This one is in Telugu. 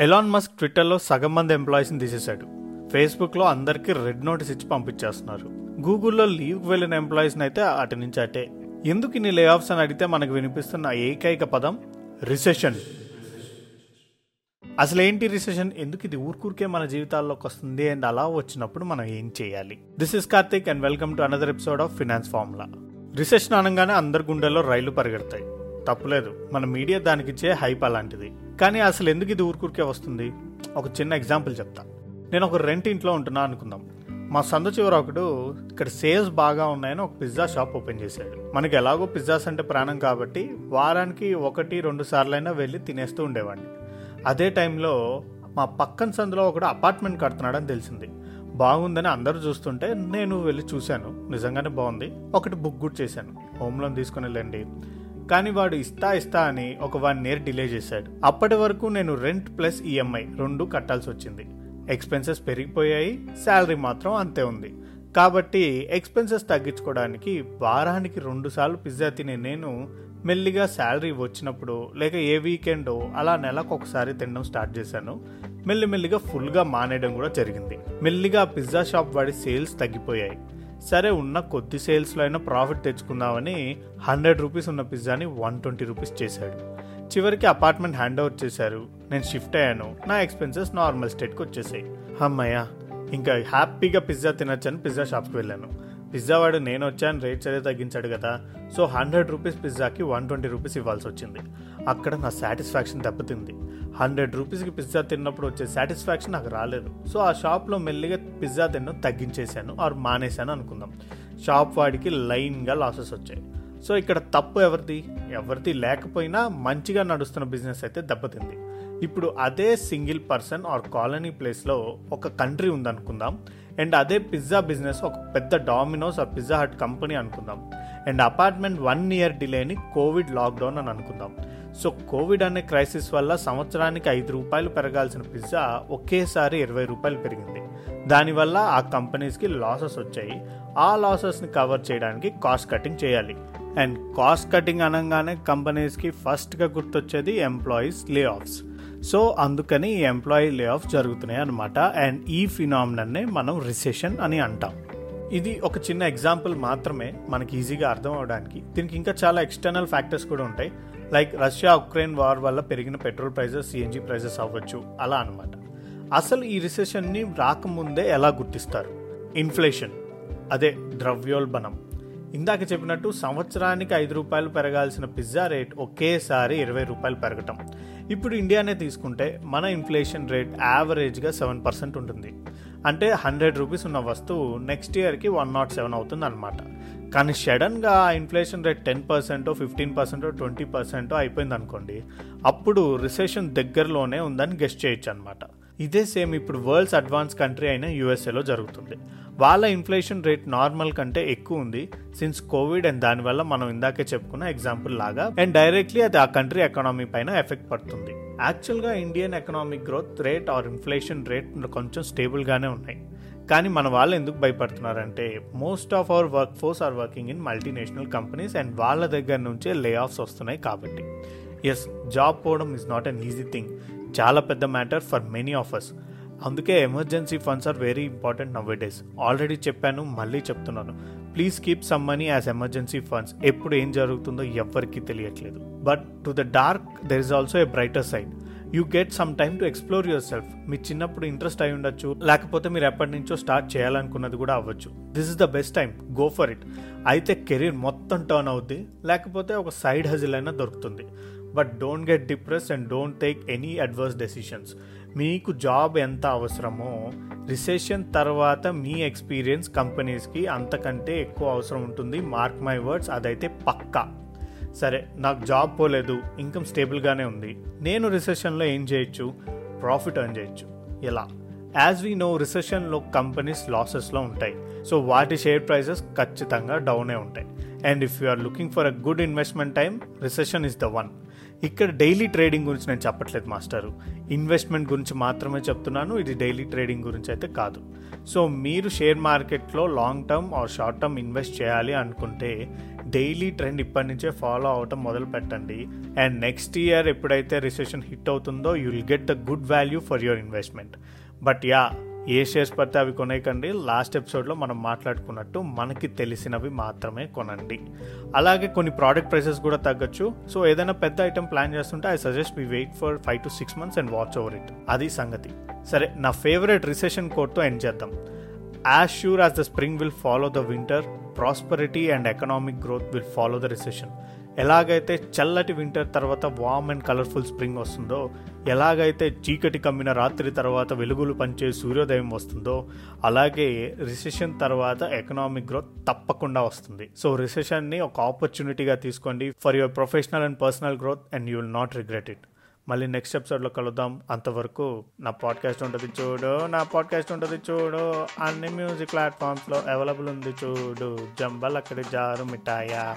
ఎలాన్ మస్క్ ట్విట్టర్లో సగం మంది ఎంప్లాయీస్ని తీసేశాడు. ఫేస్బుక్లో అందరికీ రెడ్ నోటీస్ ఇచ్చి పంపించేస్తున్నారు. గూగుల్లో లీవ్కి వెళ్ళిన ఎంప్లాయీస్ని అయితే అటు నుంచి అటే. ఎందుకు ఇన్ని లే ఆఫ్స్ అని అడిగితే మనకు వినిపిస్తున్న ఏకైక పదం రిసెషన్ అసలు ఏంటి రిసెషన్ ఎందుకు ఇది ఊరుకూరికే మన జీవితాల్లోకి వస్తుంది అండ్ అలా వచ్చినప్పుడు మనం ఏం చేయాలి? This is Karthik and welcome to another episode of finance formula recession అనగానే అందరి గుండెల్లో రైళ్ళు పరిగెడతాయి. తప్పులేదు. మన మీడియా దానికి ఇచ్చే హైప్ అలాంటిది. కానీ అసలు ఎందుకు ఇది ఊరుకూరికే వస్తుంది? ఒక చిన్న ఎగ్జాంపుల్ చెప్తా. నేను ఒక రెంట్ ఇంట్లో ఉంటున్నా అనుకుందాం. మా సందు చివర ఒకడు ఇక్కడ సేల్స్ బాగా ఉన్నాయని ఒక పిజ్జా షాప్ ఓపెన్ చేశాడు. మనకి ఎలాగో పిజ్జాస్ అంటే ప్రాణం కాబట్టి వారానికి ఒకటి రెండు సార్లైనా వెళ్ళి తినేస్తూ ఉండేవాడిని. అదే టైంలో మా పక్కన సందులో ఒకడు అపార్ట్మెంట్ కడుతున్నాడని తెలిసింది. బాగుందని అందరూ చూస్తుంటే నేను వెళ్ళి చూశాను. నిజంగానే బాగుంది. ఒకటి బుక్ కూడా చేశాను. హోమ్ లోన్ తీసుకుని వెళ్ళండి. కానీ వాడు ఇస్తా ఇస్తా అని ఒక వన్ ఇయర్ డిలే చేశాడు. అప్పటి వరకు నేను రెంట్ ప్లస్ ఈఎంఐ రెండు కట్టాల్సి వచ్చింది. ఎక్స్పెన్సెస్ పెరిగిపోయాయి శాలరీ మాత్రం అంతే ఉంది. కాబట్టి ఎక్స్పెన్సెస్ తగ్గించుకోవడానికి వారానికి రెండుసార్లు పిజ్జా తినే నేను మెల్లిగా శాలరీ వచ్చినప్పుడు లేక ఏ వీకెండ్ అలా నెలకు ఒకసారి తినడం స్టార్ట్ చేశాను. మెల్లిమెల్లిగా ఫుల్గా మానేయడం కూడా జరిగింది. మెల్లిగా పిజ్జా షాప్ వాడి సేల్స్ తగ్గిపోయాయి. సరే ఉన్న కొద్ది సేల్స్లో అయినా ప్రాఫిట్ తెచ్చుకుందామని హండ్రెడ్ రూపీస్ ఉన్న పిజ్జాని వన్ ట్వంటీ రూపీస్ చేశాడు. చివరికి అపార్ట్మెంట్ హ్యాండ్ ఓవర్ చేశారు. నేను షిఫ్ట్ అయ్యాను. నా ఎక్స్పెన్సెస్ నార్మల్ స్టేట్కి వచ్చేసాయి. అమ్మయ్య ఇంకా హ్యాపీగా పిజ్జా తినొచ్చని పిజ్జా షాప్కి వెళ్ళాను. పిజ్జా వాడు నేను వచ్చాను రేట్స్ అదే తగ్గించాడు కదా. సో హండ్రెడ్ రూపీస్ పిజ్జాకి వన్ ట్వంటీ రూపీస్ ఇవ్వాల్సి వచ్చింది. అక్కడ నా సాటిస్ఫాక్షన్ దెబ్బతింది. హండ్రెడ్ రూపీస్కి పిజ్జా తిన్నప్పుడు వచ్చే సాటిస్ఫాక్షన్ నాకు రాలేదు. సో ఆ షాప్లో మెల్లిగా పిజ్జా తినడం తగ్గించేశాను ఆర్ మానేశాను అనుకుందాం. షాప్ వాడికి లైన్గా లాసెస్ వచ్చాయి. సో ఇక్కడ తప్పు ఎవరిది? ఎవరిది లేకపోయినా మంచిగా నడుస్తున్న బిజినెస్ అయితే దెబ్బతింది. ఇప్పుడు అదే సింగిల్ పర్సన్ ఆర్ కాలనీ ప్లేస్లో ఒక కంట్రీ ఉందనుకుందాం. అండ్ అదే పిజ్జా బిజినెస్ ఒక పెద్ద డామినోస్ ఆ పిజ్జా హట్ కంపెనీ అనుకుందాం. అండ్ అపార్ట్మెంట్ వన్ ఇయర్ డిలేని కోవిడ్ లాక్డౌన్ అని అనుకుందాం. సో కోవిడ్ అనే క్రైసిస్ వల్ల సంవత్సరానికి ఐదు రూపాయలు పెరగాల్సిన పిజ్జా ఒకేసారి ఇరవై రూపాయలు పెరిగింది. దానివల్ల ఆ కంపెనీస్కి లాసెస్ వచ్చాయి. ఆ లాసెస్ని కవర్ చేయడానికి కాస్ట్ కటింగ్ చేయాలి. అండ్ కాస్ట్ కటింగ్ అనగానే కంపెనీస్కి ఫస్ట్గా గుర్తొచ్చేది ఎంప్లాయీస్ లే ఆఫ్స్ సో అందుకని ఈ ఎంప్లాయీ లే ఆఫ్ జరుగుతున్నాయి అనమాట అండ్ ఈ ఫినామినన్నే మనం రిసెషన్ అని అంటాం. ఇది ఒక చిన్న ఎగ్జాంపుల్ మాత్రమే మనకి ఈజీగా అర్థం అవడానికి. దీనికి ఇంకా చాలా ఎక్స్టర్నల్ ఫ్యాక్టర్స్ కూడా ఉంటాయి. లైక్ రష్యా ఉక్రెయిన్ వార్ వల్ల పెరిగిన పెట్రోల్ ప్రైజెస్ సిఎన్జి ప్రైజెస్ అవ్వచ్చు. అలా అనమాట అసలు ఈ రిసెషన్ని రాకముందే ఎలా గుర్తిస్తారు? ఇన్ఫ్లేషన్ అదే ద్రవ్యోల్బణం. ఇందాక చెప్పినట్టు సంవత్సరానికి ఐదు రూపాయలు పెరగాల్సిన పిజ్జా రేట్ ఒకేసారి ఇరవై రూపాయలు పెరగటం. ఇప్పుడు ఇండియానే తీసుకుంటే మన ఇన్ఫ్లేషన్ రేట్ యావరేజ్గా సెవెన్ పర్సెంట్ ఉంటుంది. అంటే హండ్రెడ్ రూపీస్ ఉన్న వస్తువు నెక్స్ట్ ఇయర్కి వన్ నాట్ సెవెన్ అవుతుంది అనమాట కానీ సడన్గా ఇన్ఫ్లేషన్ రేట్ టెన్ పర్సెంటో ఫిఫ్టీన్ పర్సెంటో ట్వంటీ పర్సెంటో అయిపోయింది అనుకోండి అప్పుడు రిసెషన్ దగ్గరలోనే ఉందని గెస్ట్ చేయొచ్చు అనమాట ఇదే సేమ్ ఇప్పుడు వరల్డ్స్ అడ్వాన్స్ కంట్రీ అయిన యూఎస్ఏలో జరుగుతుంది. వాళ్ళ ఇన్ఫ్లేషన్ రేట్ నార్మల్ కంటే ఎక్కువ ఉంది. సిన్స్ కోవిడ్ అండ్ దానివల్ల మనం ఇందాకే చెప్పుకున్న ఎగ్జాంపుల్ లాగా అండ్ డైరెక్ట్లీ అది ఆ కంట్రీ ఎకానమీ పైన ఎఫెక్ట్ పడుతుంది. యాక్చువల్గా Indian economic growth rate or inflation rate కొంచెం స్టేబుల్గానే ఉన్నాయి. కానీ మన వాళ్ళు ఎందుకు భయపడుతున్నారంటే most of our workforce are working in multinational companies and వాళ్ళ దగ్గర నుంచే లే ఆఫ్స్ వస్తున్నాయి కాబట్టి. ఎస్ జాబ్ పోవడం is not an easy thing చాలా పెద్ద మ్యాటర్ ఫర్ మెనీ ఆఫ్ అందుకే emergency funds are very important nowadays already చెప్పాను మళ్ళీ చెప్తున్నాను. Please keep some money as emergency funds. ఎప్పుడు ఏం జరుగుతుందో ఎవ్వరికీ తెలియట్లేదు. But to the dark there is also a brighter side. You get some time to explore yourself మీ చిన్నప్పుడు ఇంట్రెస్ట్ అయి ఉండొచ్చు. లేకపోతే మీరు ఎప్పటి నుంచో స్టార్ట్ చేయాలనుకున్నది కూడా అవ్వచ్చు. This is the best time go for it. అయితే కెరీర్ మొత్తం టర్న్ అవుద్ది. లేకపోతే ఒక సైడ్ హజిల్ అయినా దొరుకుతుంది. But don't get depress and don't take any adverse decisions. మీకు జాబ్ ఎంత అవసరమో రిసెషన్ తర్వాత మీ ఎక్స్పీరియన్స్ కంపెనీస్కి అంతకంటే ఎక్కువ అవసరం ఉంటుంది. మార్క్ మై వర్డ్స్ అదైతే పక్కా. సరే నాకు జాబ్ పోలేదు ఇన్కమ్ స్టేబుల్గానే ఉంది. నేను రిసెషన్లో ఏం చేయొచ్చు? ప్రాఫిట్ ఎర్న్ చేయొచ్చు. ఎలా? యాజ్ వీ నో రిసెషన్లో కంపెనీస్ లాసెస్లో ఉంటాయి. సో వాటి షేర్ ప్రైసెస్ ఖచ్చితంగా డౌనే ఉంటాయి. And if you are looking for a good investment time recession is the one. ఇక్కడ డైలీ ట్రేడింగ్ గురించి నేను చెప్పట్లేదు మాస్టరు. ఇన్వెస్ట్మెంట్ గురించి మాత్రమే చెప్తున్నాను ఇది డైలీ ట్రేడింగ్ గురించి అయితే కాదు. సో మీరు షేర్ మార్కెట్లో long term or short term invest చేయాలి అనుకుంటే డైలీ ట్రెండ్ ఇప్పటి నుంచే ఫాలో అవటం మొదలు పెట్టండి. అండ్ నెక్స్ట్ ఇయర్ ఎప్పుడైతే రిసెషన్ హిట్ అవుతుందో you will get the good value for your investment but yeah A shares పడితే అవి కొనేయకండి. లాస్ట్ ఎపిసోడ్లో మనం మాట్లాడుకున్నట్టు మనకి తెలిసినవి మాత్రమే కొనండి. అలాగే కొన్ని ప్రోడక్ట్ ప్రైసెస్ కూడా తగ్గచ్చు. సో ఏదైనా పెద్ద ఐటమ్ ప్లాన్ చేస్తుంటే I suggest me wait for five to six months and watch over it. అది సంగతి. సరే నా ఫేవరెట్ రిసెషన్ కోడ్తో ఎండ్ చేద్దాం. As sure as the spring will follow the winter prosperity and economic growth will follow the recession ఎలాగైతే చల్లటి వింటర్ తర్వాత వామ్ అండ్ కలర్ఫుల్ స్ప్రింగ్ వస్తుందో ఎలాగైతే చీకటి కమ్మిన రాత్రి తర్వాత వెలుగులు పంచే సూర్యోదయం వస్తుందో అలాగే రిసెషన్ తర్వాత ఎకనామిక్ గ్రోత్ తప్పకుండా వస్తుంది. సో రిసెషన్ని ఒక ఆపర్చునిటీగా తీసుకోండి. For your professional and personal growth and you will not regret it మళ్ళీ నెక్స్ట్ ఎపిసోడ్లో కలుద్దాం. అంతవరకు నా పాడ్కాస్ట్ ఉంటుంది చూడు నా పాడ్కాస్ట్ ఉంటుంది చూడు. అన్ని మ్యూజిక్ ప్లాట్ఫామ్స్లో అవైలబుల్ ఉంది చూడు. జంబల్ అక్కడి జారు మిఠాయా.